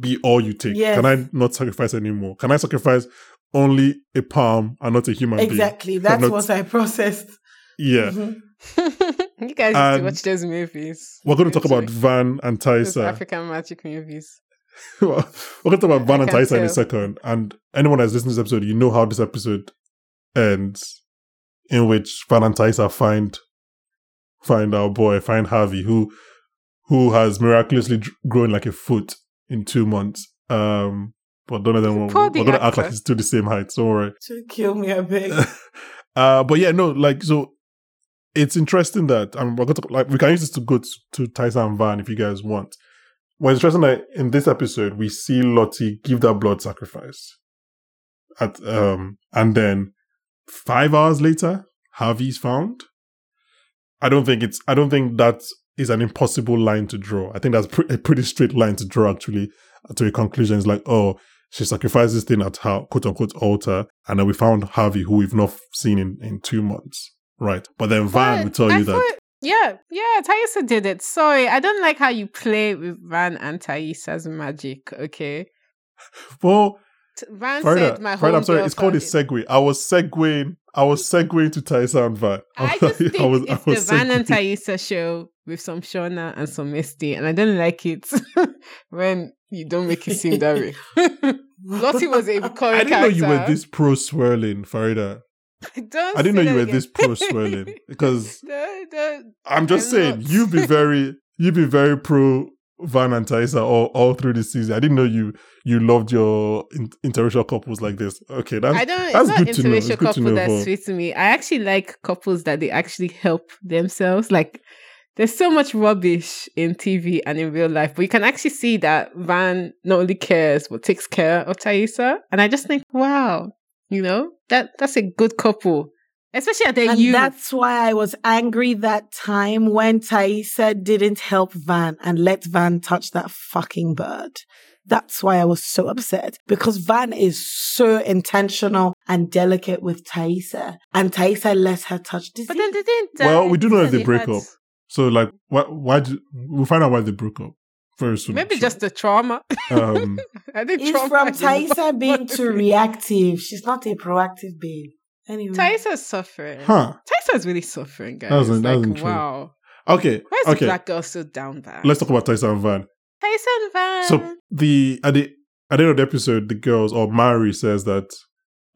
be all you take? Yes. Can I not sacrifice anymore? Can I sacrifice only a palm and not a human being? Exactly. That's not- what I processed. Yeah. Mhm. you guys used to watch those movies. We're going to talk about Van and Those Taissa. African magic movies. We're going to talk about Van I and can Tyson in a second. And anyone that's listening to this episode, you know how this episode ends, in which Van and Taissa find find our boy, find Harvey, who who has miraculously grown like a foot in two months. Um, but don't let them. Poor We're the going to act like actor. he's still the same height. Don't worry. To kill me a bit. uh, but yeah, no, like so. It's interesting that um, we're going to like we can use this to go to, to Tyson and Van if you guys want. Well, it's interesting that in this episode we see Lottie give that blood sacrifice, at um, and then five hours later, Harvey's found. I don't think it's. I don't think that is an impossible line to draw. I think that's pre- a pretty straight line to draw actually to a conclusion. It's like, oh, she sacrificed this thing at her quote unquote altar, and then we found Harvey, who we've not seen in, in two months. Right. But then Van will tell I you that Yeah, yeah, Taissa did it. Sorry, I don't like how you play with Van and Taissa's magic, okay? well Van Faridah, said my Faridah, I'm sorry, it's called a segue. I was segueing I was mm. segueing to Taissa and Van. I just think was- it's the was Van and. Taissa show with some Shauna and some Misty, and I don't like it when you don't make it seem that way. Lottie was a recurring I didn't know you were this pro swirling, Faridah. I don't I didn't know you were this pro swirling because No, no. I'm just I'm saying not. you be very you'd be very pro Van and Taissa all, all through the season. I didn't know you you loved your in, interracial couples like this. Okay, that's I don't. that's it's not good to know. It's interracial good to couple know that's for- sweet to me. I actually like couples that they actually help themselves. Like there's so much rubbish in TV and in real life, but you can actually see that Van not only cares but takes care of Taissa. And I just think, wow, you know that that's a good couple, especially at their And youth. that's why I was angry that time when Taissa didn't help Van and let Van touch that fucking bird. That's why I was so upset because Van is so intentional and delicate with Taissa and Taissa lets her touch this. But then they didn't. Well, we do know if so they break had- up. So like why why do, we'll find out why they broke up very soon. Maybe I'm just the trauma. um I think It's trauma from is Taissa being important. too reactive. She's not a proactive babe. Anyway. Taissa's suffering. huh. Taissa's really suffering, guys. That wasn't- that like, wow. Okay. Why is the okay. black girl so down bad? Let's talk about Taissa and Van. Tyson Van. So the at the at the end of the episode, the girls or Mari says that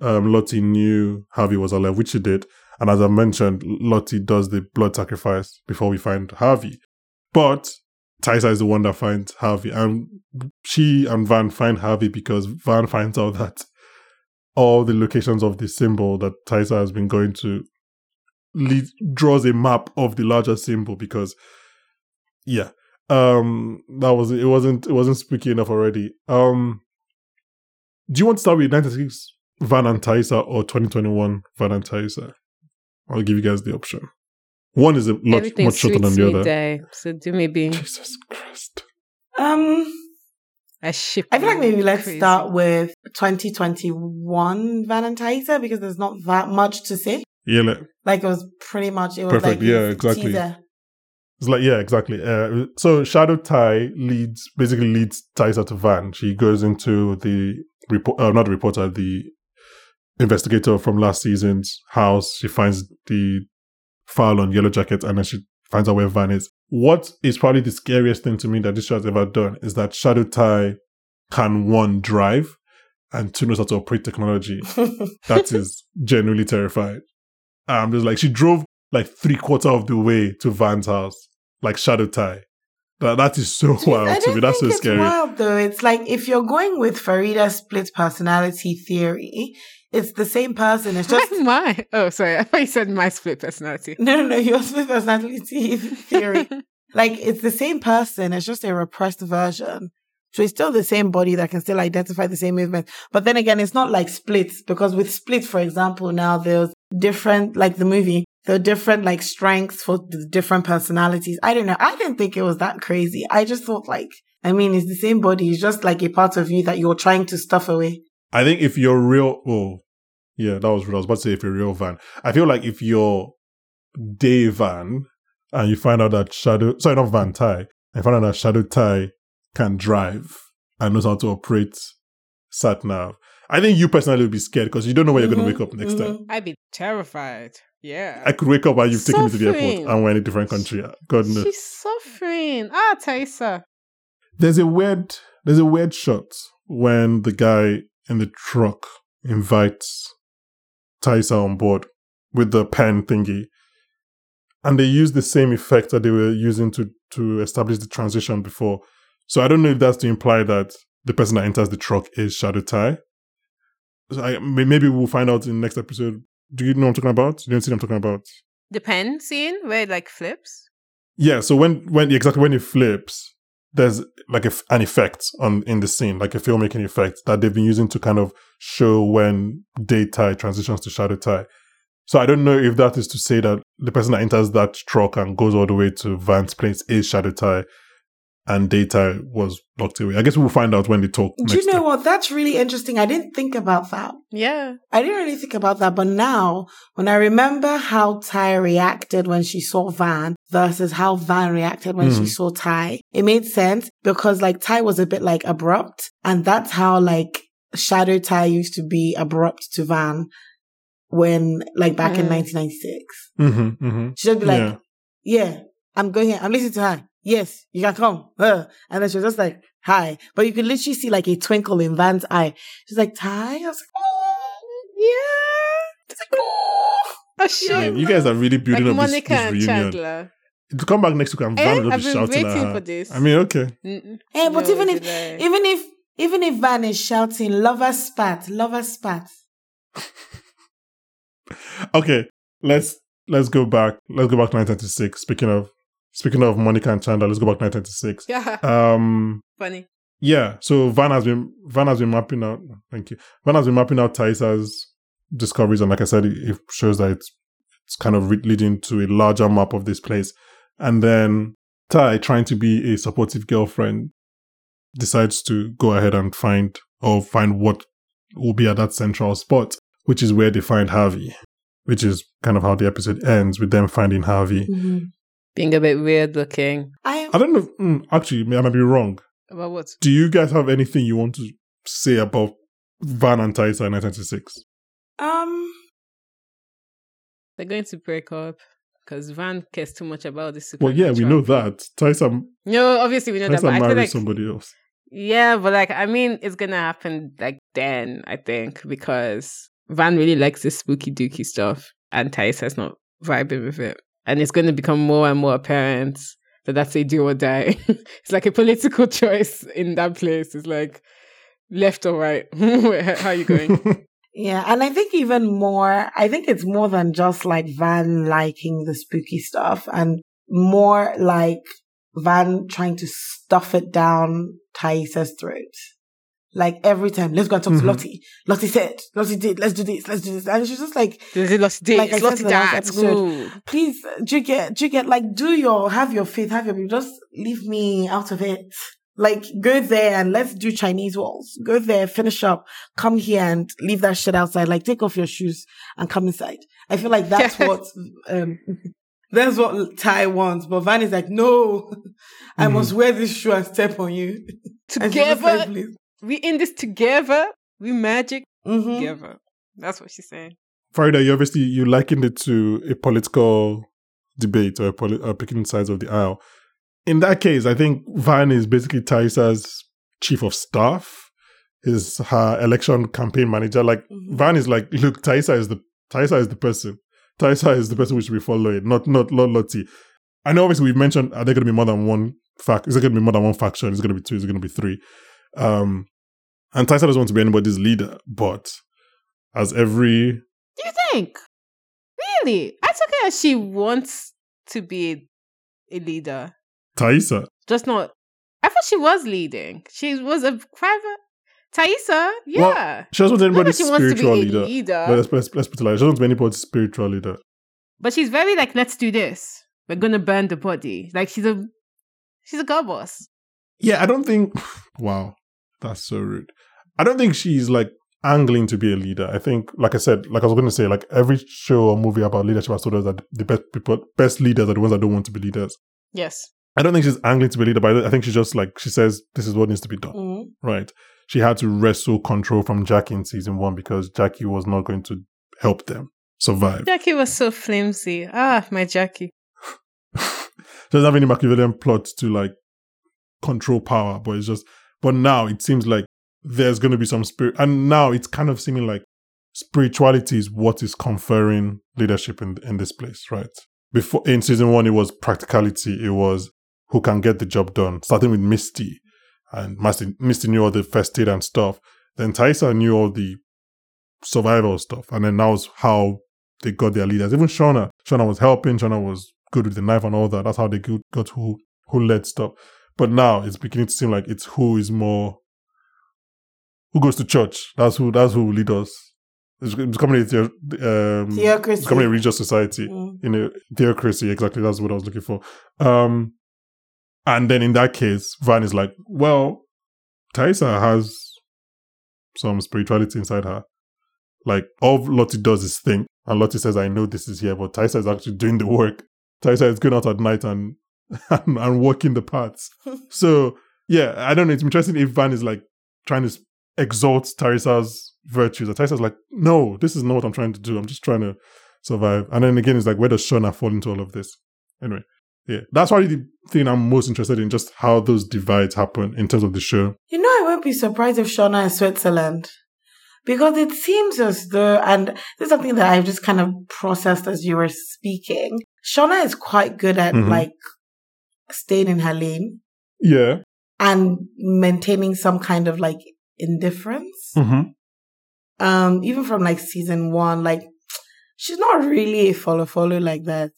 um, Lottie knew Harvey was alive, which she did. And as I mentioned, Lottie does the blood sacrifice before we find Harvey. But Taissa is the one that finds Harvey, and she and Van find Harvey because Van finds out that all the locations of the symbol that Taissa has been going to lead, draws a map of the larger symbol because, yeah, um, that was it. Wasn't it wasn't spooky enough already? Um, do you want to start with ninety six Van and Taissa or twenty twenty one Van and Taissa? I'll give you guys the option. One is a lot Everything much shorter than the other. day. So do maybe Jesus Christ! Um, a ship. I feel like maybe let's Crazy. start with 2021 Van and Taissa because there's not that much to say. Yeah, like, Like it was pretty much it was Perfect, like yeah, exactly. teaser. It's like yeah, exactly. Uh, so Shadow Tai leads basically leads Taissa to Van. She goes into the report, uh, not the reporter, the investigator from last season's house. She finds the file on Yellow Jacket, and then she finds out where Van is. What is probably the scariest thing to me that this show has ever done is that Shadow Tai can one drive and two knows how to operate technology. That is genuinely terrifying. I'm just like she drove like three quarter of the way to Van's house, like Shadow Tai. That that is so I wild to me. That's so think it's scary. wild though. It's like if you're going with Faridah's split personality theory, it's the same person. It's just my. Oh, sorry. I thought you said my split personality. no, no, no. Your split personality theory. like it's the same person. It's just a repressed version. So it's still the same body that can still identify the same movement. But then again, it's not like splits because with split, for example, now there's different, like the movie, there are different like strengths for the different personalities. I don't know. I didn't think it was that crazy. I just thought like, I mean, it's the same body. It's just like a part of you that you're trying to stuff away. I think if you're real, oh, yeah, that was what I was about to say. If you're real Van, I feel like if you're Day Van and you find out that Shadow, sorry, not Van Tai, and find out that Shadow Tai can drive and knows how to operate sat nav, I think you personally would be scared because you don't know where you're going to wake up next time. mhm. I'd be terrified. Yeah. I could wake up and you've taken me to the airport and we're in a different country. God knows. She's suffering. Ah, Taissa. There's a weird there's a weird shot when the guy in the truck invites Taissa on board with the pen thingy. And they use the same effect that they were using to to establish the transition before. So I don't know if that's to imply that the person that enters the truck is Shadow Tai. So I, maybe we'll find out in the next episode. Do you know what I'm talking about? You don't see what I'm talking about? The pen scene where it like flips. Yeah, so when when exactly when it flips, there's like a an effect on in the scene, like a filmmaking effect that they've been using to kind of show when day Tai transitions to shadow Tai. So I don't know if that is to say that the person that enters that truck and goes all the way to Van's place is Shadow Tai and Data was locked away. I guess we'll find out when they talk. Do you know time. what? That's really interesting. I didn't think about that. Yeah. I didn't really think about that. But now, when I remember how Tai reacted when she saw Van versus how Van reacted when mm. she hmm. saw Tai, it made sense because like Tai was a bit like abrupt. And that's how like Shadow Tai used to be abrupt to Van when like back mm. in 1996. Mm-hmm, mm-hmm. She'd be like, yeah. yeah, I'm going here. I'm listening to her yes, you can come. Uh. And then she was just like, hi. But you could literally see like a twinkle in Van's eye. She's like, Tai? I was like, oh, yeah. It's like, oh. Oh, shit. Yeah, you guys are really building like up Monica this, this reunion. Chandler. To come back next week and Van eh? will be shouting at her. For this. I mean, okay. Mm-mm. Eh, but no, even if, even if, even if Van is shouting, lover spat, lover spat. okay, let's let's go back. Let's go back to 1996. Speaking of Speaking of Monica and Chandler, let's go back to 1996. Yeah. Um, Funny. Yeah. So Van has been Van has been mapping out. Thank you. Van has been mapping out Taissa's discoveries, and like I said, it, shows that it's it's kind of leading to a larger map of this place. And then Tai, trying to be a supportive girlfriend, decides to go ahead and find or find what will be at that central spot, which is where they find Harvey, which is kind of how the episode ends with them finding Harvey. Mm-hmm being a bit weird looking. I I don't know. Mm, actually, may I might be wrong. About what? Do you guys have anything you want to say about Van and Taissa in 1996? Um, they're going to break up because Van cares too much about this. Well, yeah, we know that. Taissa. No, obviously we know Taissa that. But married I like, somebody else. Yeah, but like I mean, it's gonna happen like then. I think because Van really likes this spooky dooky stuff, and Taissa's not vibing with it and it's going to become more and more apparent that that's a do or die. it's like a political choice in that place. It's like left or right. How are you going? yeah, and I think even more, I think it's more than just like Van liking the spooky stuff and more like Van trying to stuff it down Taissa's throat. Like every time, let's go and talk mm-hmm. to Lottie. Lottie said, Lottie did, let's do this, let's do this. And she's just like, Lottie did, like Lottie that. Episode, please, do you get, do you get, like, do your, have your faith, have your, just leave me out of it. Like, go there and let's do Chinese walls. Go there, finish up, come here and leave that shit outside. Like, take off your shoes and come inside. I feel like that's what, um, that's what Ty wants. But Van is like, no, I mm-hmm. must wear this shoe and step on you. Together we in this together. We magic mm-hmm. together. That's what she's saying. Faridah, you obviously you likened it to a political debate or, a poli- or picking sides of the aisle. In that case, I think Van is basically Taissa's chief of staff, is her election campaign manager. Like mm-hmm. Van is like, look, Taissa is the Taissa is the person. Taissa is the person we should be following, not not not Lottie. I know obviously we've mentioned are there gonna be more than one fact is there gonna be more than one faction? Is it gonna be two? Is it gonna be three? Um and Taissa doesn't want to be anybody's leader, but as every. Do you think? Really? I took it as she wants to be a leader. Taissa? Just not. I thought she was leading. She was a private. Taissa, yeah. Well, she doesn't want anybody's spiritual leader. leader. But let's, let's, let's put it like, she doesn't want to be anybody's spiritual leader. But she's very like, let's do this. We're gonna burn the body. Like she's a, she's a girl boss. Yeah, I don't think. Wow, that's so rude. I don't think she's like angling to be a leader. I think, like I said, like I was going to say, like every show or movie about leadership has told us that the best people, best leaders are the ones that don't want to be leaders. Yes. I don't think she's angling to be a leader, but I think she's just like, she says, this is what needs to be done. Mm-hmm. Right. She had to wrestle control from Jackie in season one because Jackie was not going to help them survive. Jackie was so flimsy. Ah, my Jackie. she doesn't have any Machiavellian plot to like control power, but it's just, but now it seems like there's going to be some spirit. And now it's kind of seeming like spirituality is what is conferring leadership in, in this place, right? Before in season one, it was practicality. It was who can get the job done, starting with Misty. And Misty, Misty knew all the first aid and stuff. Then Taissa knew all the survival stuff. And then now is how they got their leaders. Even Shauna. Shauna was helping. Shauna was good with the knife and all that. That's how they got who, who led stuff. But now it's beginning to seem like it's who is more who goes to church. That's who that's who will lead us. it's becoming a theo- um, Theocracy. becoming a religious society Mm. in a theocracy. Exactly, that's what I was looking for. Um, and then in that case, Van is like, well, Taissa has some spirituality inside her. Like all Lottie does is think, and Lottie says, "I know this is here," but Taissa is actually doing the work. Taissa is going out at night and and, and walking the paths. so yeah, I don't know. It's interesting if Van is like trying to s- exalt Taissa's virtues. And Taissa's like, no, this is not what I'm trying to do. I'm just trying to survive. And then again, it's like, where does Shauna fall into all of this? Anyway, yeah, that's probably the thing I'm most interested in, just how those divides happen in terms of the show. You know, I won't be surprised if Shauna is Switzerland. Because it seems as though, and this is something that I've just kind of processed as you were speaking. Shauna is quite good at Mhm. like staying in her lane Yeah. and maintaining some kind of like indifference. Mm-hmm. Um, even from like season one, like she's not really a follow follow like that.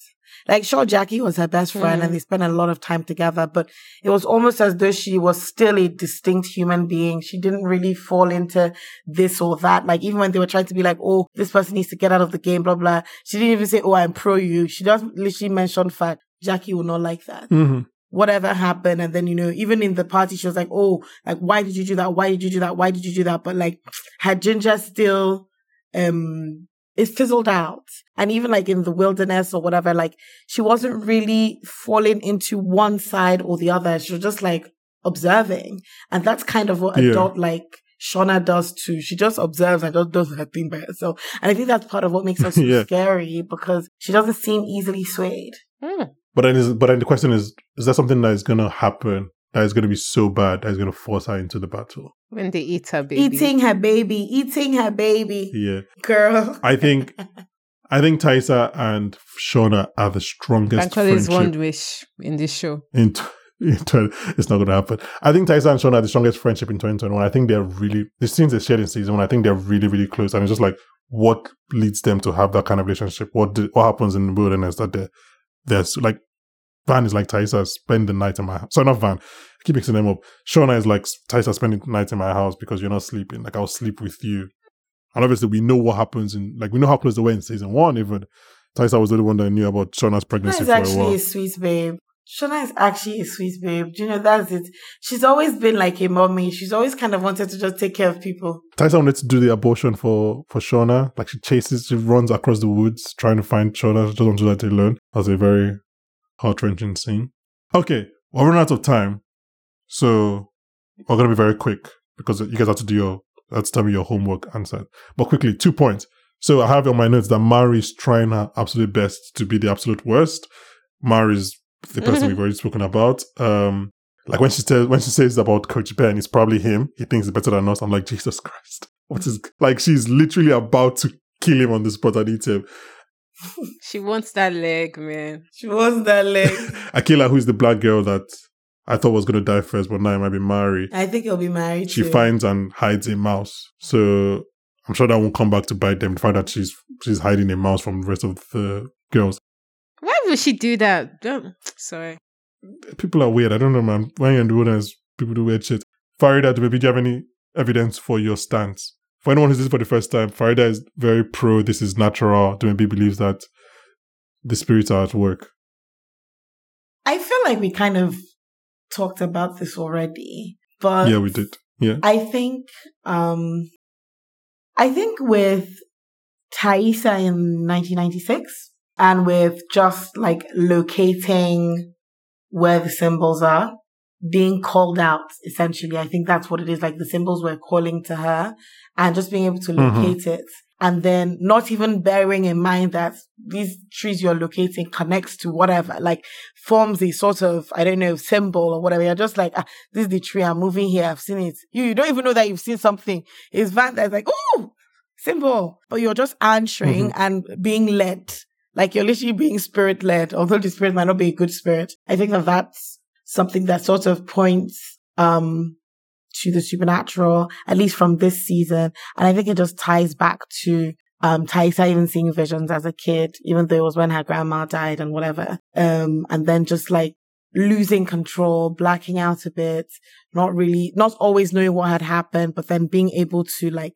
Like sure, Jackie was her best friend Mhm. and they spent a lot of time together, but it was almost as though she was still a distinct human being. She didn't really fall into this or that. Like even when they were trying to be like, oh, this person needs to get out of the game, blah blah. She didn't even say, oh, I'm pro you. She just literally mentioned fact. Jackie will not like that Mm-hmm. Whatever happened. And then, you know, even in the party, she was like, Oh, like, why did you do that? Why did you do that? Why did you do that? But like, her ginger still, um, is fizzled out. And even like in the wilderness or whatever, like, she wasn't really falling into one side or the other. She was just like observing. And that's kind of what Yeah. adult like Shauna does too. She just observes and just does her thing by herself. And I think that's part of what makes her so Yeah. scary because she doesn't seem easily swayed. Hmm. But then, is, but then the question is: Is that something that is going to happen that is going to be so bad that is going to force her into the battle? When they eat her baby. Eating her baby, eating her baby. Yeah, Girl. I think, I think Taissa and Shauna are the strongest Actually, is one wish in this show. in, t- in tw- it's not going to happen. I think Tyson and Sean are the strongest friendship in 2021. I think they're really, the scenes they shared in season one, I think they're really, really close. And it's just like, what leads them to have that kind of relationship? What do, what happens in the wilderness that they're, there's like, Van is like Taissa, spend the night in my house. Sorry, not Van. I keep mixing them up. Shauna is like Taissa, spending the night in my house because you're not sleeping. Like, I'll sleep with you. And obviously, we know what happens in, like, we know how close they were in season one, even. Taissa was the only one that knew about Shauna's pregnancy a actually while. a sweet babe. Shauna is actually a sweet babe. Do you know that's it? She's always been like a mommy. She's always kind of wanted to just take care of people. Taissa wanted to do the abortion for for Shauna. Like she chases, she runs across the woods trying to find Shauna. She doesn't do that alone. That was a very heart wrenching scene. Okay, we're running out of time, so we're gonna be very quick because you guys have to do your tell me your homework answered. But quickly, two points. So I have on my notes that Mari's trying her absolute best to be the absolute worst. Mari's the person we've already spoken about. Um, like when she says when she says about Coach Ben, it's probably him. He thinks he's better than us. I'm like, Jesus Christ. What is like she's literally about to kill him on the spot and eat him. She wants that leg, man. She wants that leg. Akilah, who's the black girl that I thought was gonna die first, but now it might be Mari. I think he'll be married. She too. finds and hides a mouse. So I'm sure that won't come back to bite them. The fact that she's she's hiding a mouse from the rest of the girls. Why would she do that? Don't- Sorry. People are weird. I don't know, man. When you're in the wilderness, people do weird shit. Faridah, do maybe do you have any evidence for your stance? For anyone who's this for the first time, Faridah is very pro. This is natural. Dumebi believes that the spirits are at work. I feel like we kind of talked about this already, but yeah, we did. Yeah. I think, um, I think with Taissa in 1996 and with just like locating where the symbols are, being called out, essentially. I think that's what it is. Like the symbols were calling to her and just being able to Mhm. locate it. And then not even bearing in mind that these trees you're locating connects to whatever, like forms a sort of, I don't know, symbol or whatever. You're just like, ah, this is the tree. I'm moving here. I've seen it. You, you don't even know that you've seen something. It's Van that's like, oh, symbol. But you're just answering and being led. Like you're literally being spirit led, although the spirit might not be a good spirit. I think that that's something that sort of points, um, to the supernatural, at least from this season. And I think it just ties back to, um, Taissa even seeing visions as a kid, even though it was when her grandma died and whatever. Um, and then just like losing control, blacking out a bit, not really, not always knowing what had happened, but then being able to like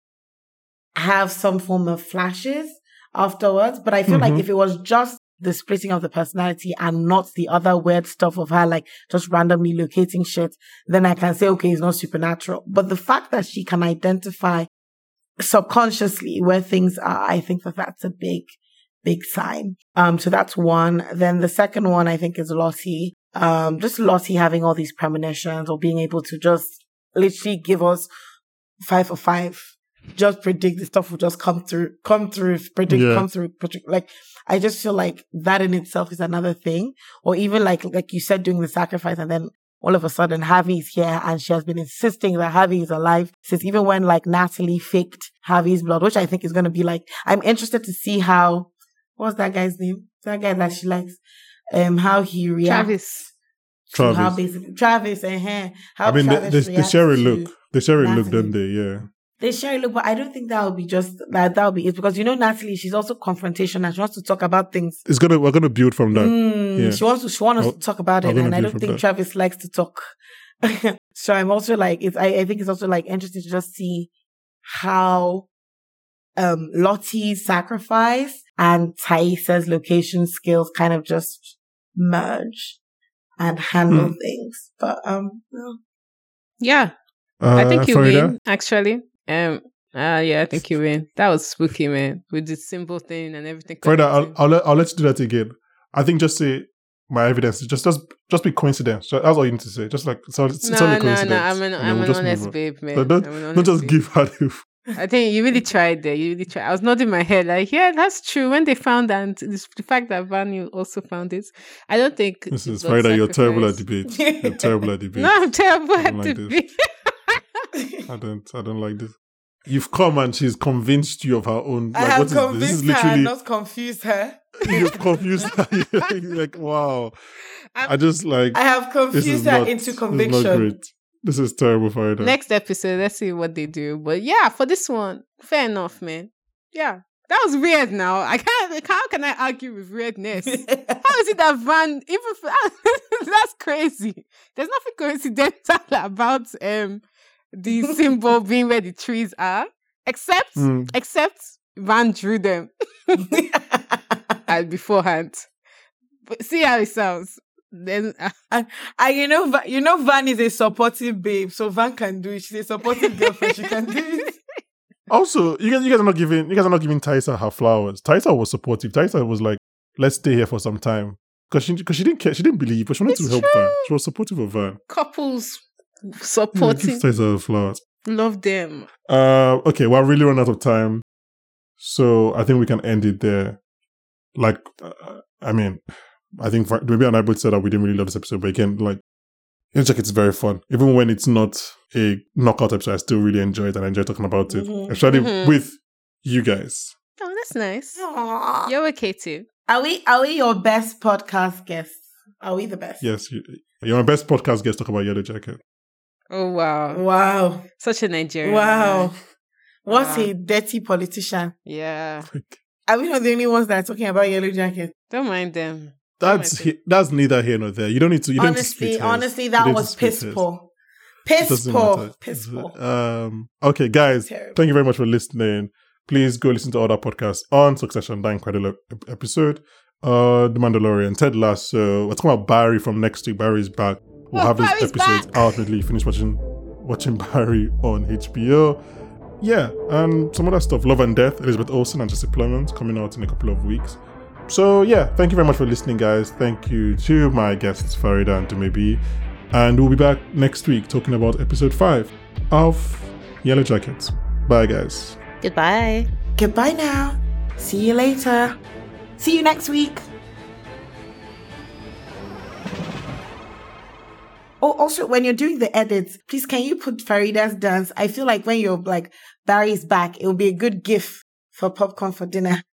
have some form of flashes afterwards. But I feel like Mhm. if it was just the splitting of the personality and not the other weird stuff of her like just randomly locating shit, then I can say, okay, it's not supernatural. But the fact that she can identify subconsciously where things are, I think that that's a big, big sign. Um, so that's one. Then the second one I think is Lottie. Um, just Lottie having all these premonitions or being able to just literally give us five for five. Just predict the stuff will just come through, come through, predict, Yeah. come through, predict. Like, I just feel like that in itself is another thing. Or even like, like you said, doing the sacrifice and then all of a sudden Harvey's here and she has been insisting that Harvey is alive since even when like Natalie faked Harvey's blood, which I think is going to be like, I'm interested to see how, what's that guy's name? That guy that she likes, um, how he reacts. Travis. to How Travis. basically, Travis, uh how I mean, they, Travis they, they reacts share a look. They share a look, Natalie. don't they? Yeah. They share a look, but I don't think that would be just that. That would be it because you know Natalie, she's also confrontational. and She wants to talk about things. It's gonna. We're gonna build from that. Mm, yeah. She wants to. She wants us I'll- to talk about I'm it, and I do don't think that. Travis likes to talk. so I'm also like, it's. I, I think it's also like interesting to just see how um Lottie's sacrifice and Taissa's location skills kind of just merge and handle Hmm. things. But um, no. Yeah, Uh, I think you Faridah? win. Actually, um, uh, yeah, I think you win. That was spooky, man, with the simple thing and everything. Faridah, I'll. I'll, let, I'll let you do that again. I think just say my evidence. Just just just be coincidence. That's all you need to say. Just like it's, all- it's, it's no, only no, coincidence. no. I'm an, I'm we'll an honest babe, man. So don't don't just babe. give her the I think you really tried there. You really tried. I was nodding my head like, yeah, that's true. When they found that, and the fact that Vanu also found it, I don't think This is Faridah. You're terrible at debate. You're terrible at debate. No, I'm terrible at like debate. I don't. I don't like this. You've come and she's convinced you of her own. I have what is this? This convinced is her, literally not confused her. you've confused her. Like wow. I'm- I just like I have confused her not, into This is conviction. not great. This is terrible, Faridah. Next episode, let's see what they do. But yeah, for this one, fair enough, man. Yeah, that was weird. Now I can't. Like, How can I argue with weirdness? How is it that Van even f- that's crazy? There's nothing coincidental about um the symbol being where the trees are, except Mm. except Van drew them beforehand. But see how it sounds. Then uh, and you know, Va- you know, Van is a supportive babe, so Van can do it. She's a supportive girlfriend. She can do it. Also, you guys, you guys are not giving you guys are not giving Taissa her flowers. Taissa was supportive. Taissa was like, "Let's stay here for some time," because she because she didn't care. She didn't believe, but she wanted It's to help true. Van. She was supportive of Van. couples Yeah, give supporting, Taissa her flowers. love them. Uh, okay, we're really running out of time, so I think we can end it there. Like, uh, I mean, I think for, maybe Anibal said that we didn't really love this episode, but again, like, Young Jacket is very fun. Even when it's not a knockout episode, I still really enjoy it and I enjoy talking about it, Mhm. especially Mhm. with you guys. Oh, that's nice. Aw. You're okay too. Are we? Are we your best podcast guests? Are we the best? Yes, you, you're my best podcast guest. Talk about Yellow Jacket. Oh wow, Wow. such a Nigerian. Wow. man. What Wow. a dirty politician. Yeah, Are we not the only ones that are talking about Yellow Jacket? don't mind them. That's my he, that's neither here nor there. You don't need to. You don't need to honestly, honestly, that don't was piss poor. Piss poor. Piss poor. Um, okay, guys, thank you very much for listening. Please go listen to other podcasts on Succession, that incredible episode. Uh, The Mandalorian, Ted Lasso. We're talking about Barry from next week. Barry's back. We'll Oh, have his Barry's episodes back. out until you finish watching watching Barry on HBO. Yeah, and some other stuff. Love and Death, Elizabeth Olsen and Jesse Plemons coming out in a couple of weeks. So yeah, thank you very much for listening, guys. Thank you to my guests Faridah and Dumebi. And we'll be back next week talking about episode five of Yellowjackets. Bye guys. Goodbye. Goodbye now. See you later. See you next week. Oh, also, when you're doing the edits, please can you put Faridah's dance? I feel like when you're like Barry's back, it will be a good gif for popcorn for dinner.